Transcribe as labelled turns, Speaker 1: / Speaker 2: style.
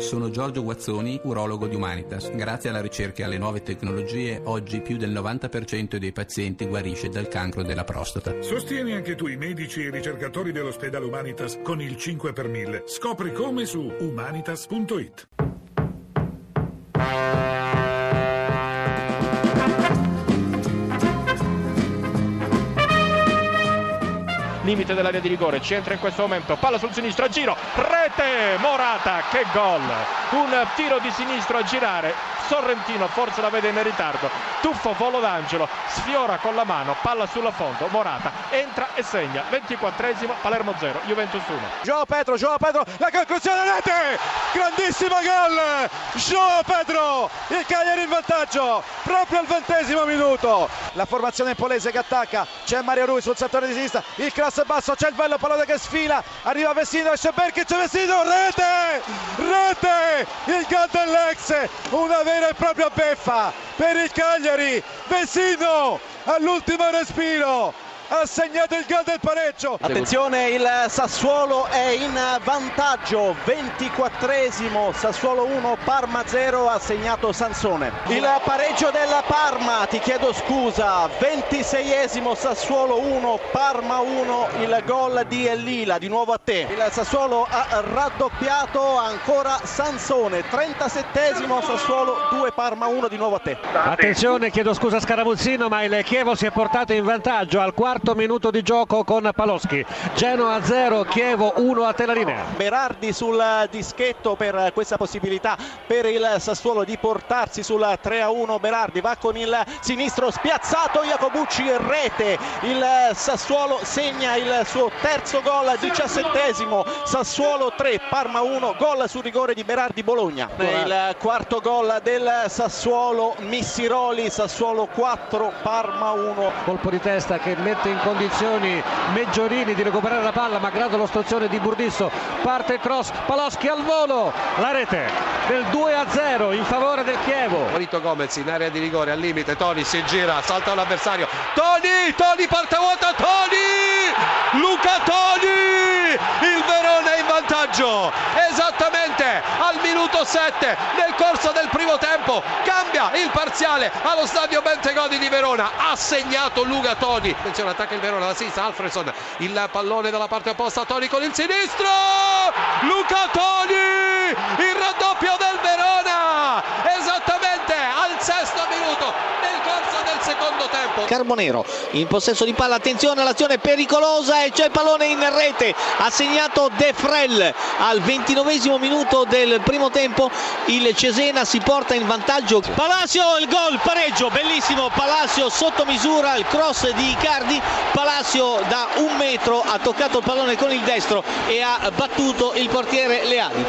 Speaker 1: Sono Giorgio Guazzoni, urologo di Humanitas. Grazie alla ricerca e alle nuove tecnologie, oggi più del 90% dei pazienti guarisce dal cancro della prostata.
Speaker 2: Sostieni anche tu i medici e i ricercatori dell'ospedale Humanitas con il 5 per 1000. Scopri come su humanitas.it.
Speaker 3: limite dell'area di rigore, centra in questo momento, palla sul sinistro, a giro, rete, Morata, che gol, un tiro di sinistro a girare, Sorrentino forse la vede in ritardo, tuffo volo d'angelo, sfiora con la mano, palla sulla fondo, Morata entra e segna, 24esimo, Palermo 0, Juventus 1.
Speaker 4: Gio Pedro, Gio Pedro, la conclusione rete, grandissimo gol, Gio Pedro, il Cagliari in vantaggio, proprio al ventesimo minuto, la formazione polese che attacca, c'è Mario Rui sul settore di sinistra, il cross basso, c'è il bello pallone che sfila, arriva Vestino, esce Berkic, Vestino, rete, rete, il gol dell'ex, una vera e propria beffa per il Cagliari, Vestino all'ultimo respiro, ha segnato il gol del pareggio.
Speaker 5: Attenzione, il Sassuolo è in vantaggio, 24esimo, Sassuolo 1, Parma 0, ha segnato Sansone. Il pareggio della Parma, ti chiedo scusa, 26esimo, Sassuolo 1, Parma 1, il gol di Lila, di nuovo a te. Il Sassuolo ha raddoppiato ancora Sansone, 37esimo, Sassuolo 2, Parma 1, di nuovo a te.
Speaker 6: Attenzione, chiedo scusa Scaramuzzino, ma il Chievo si è portato in vantaggio al quarto quarto minuto di gioco con Paloschi. Genoa 0, Chievo 1 a te la linea.
Speaker 5: Berardi sul dischetto per questa possibilità per il Sassuolo di portarsi sul 3 a 1. Berardi va con il sinistro spiazzato, Jacobucci rete. Il Sassuolo segna il suo terzo gol, diciassettesimo. Sassuolo 3, Parma 1, gol sul rigore di Berardi Bologna. Il quarto gol del Sassuolo, Missiroli, Sassuolo 4, Parma 1.
Speaker 6: Colpo di testa che mette in condizioni Meggiorini di recuperare la palla malgrado l'ostruzione di Burdisso. Parte il cross Paloschi al volo. La rete del 2 a 0 in favore del Chievo.
Speaker 7: Marito Gomez in area di rigore al limite. Toni si gira salta un Toni Toni parte vuota Toni! Luca Toni il Verona è in vantaggio esattamente al minuto 7 nel corso del primo tempo. Cambia il parziale allo stadio Bentegodi di Verona. Ha segnato Luca Toni. Attenzione attacca il Verona da sinistra Alfredson il pallone dalla parte opposta Toni con il sinistro! Luca Toni il raddoppio del Verona esattamente al sesto minuto nel corso del secondo tempo.
Speaker 8: Carbonero in possesso di palla attenzione all'azione pericolosa e c'è il pallone in rete. Ha segnato De Frel al ventinovesimo minuto del primo tempo. Il Cesena si porta in vantaggio. Palacio il gol pareggio bellissimo. Palacio sotto misura il cross di Icardi. Palacio da un metro ha toccato il pallone con il destro e ha battuto il portiere Leali